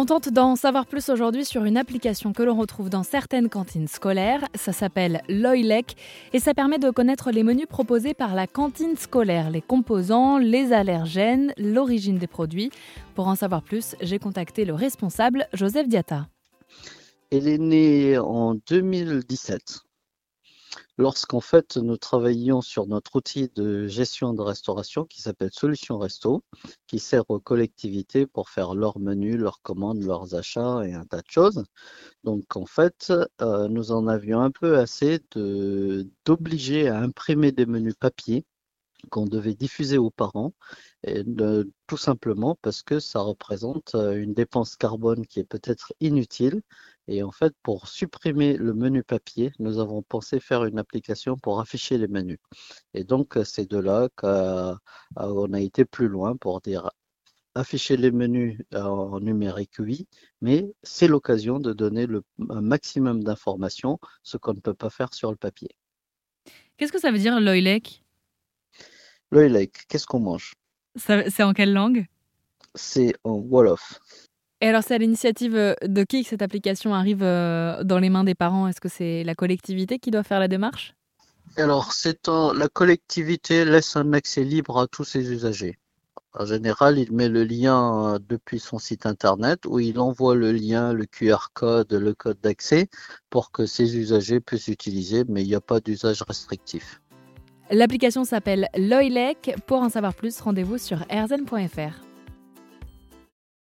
On tente d'en savoir plus aujourd'hui sur une application que l'on retrouve dans certaines cantines scolaires. Ça s'appelle Loilec et ça permet de connaître les menus proposés par la cantine scolaire, les composants, les allergènes, l'origine des produits. Pour en savoir plus, j'ai contacté le responsable, Joseph Diata. Elle est née en 2017 lorsqu'en fait nous travaillions sur notre outil de gestion de restauration qui s'appelle Solution Resto, qui sert aux collectivités pour faire leurs menus, leurs commandes, leurs achats et un tas de choses. Donc en fait, euh, nous en avions un peu assez d'obliger à imprimer des menus papier qu'on devait diffuser aux parents, et tout simplement parce que ça représente euh, une dépense carbone qui est peut-être inutile. Et en fait, pour supprimer le menu papier, nous avons pensé faire une application pour afficher les menus. Et donc, c'est de là qu'on a été plus loin pour dire afficher les menus en numérique, oui, mais c'est l'occasion de donner le un maximum d'informations, ce qu'on ne peut pas faire sur le papier. Qu'est-ce que ça veut dire l'oilec L'oilec, qu'est-ce qu'on mange? C'est en quelle langue? C'est en Wolof. Et alors, c'est à l'initiative euh, de qui que cette application arrive euh, dans les mains des parents? Est-ce que c'est la collectivité qui doit faire la démarche? Alors, c'est la collectivité laisse un accès libre à tous ses usagers. En général, il met le lien euh, depuis son site internet où il envoie le lien, le QR code, le code d'accès pour que ses usagers puissent utiliser, mais il n'y a pas d'usage restrictif. L'application s'appelle Loilec. Pour en savoir plus, rendez-vous sur erzen.fr.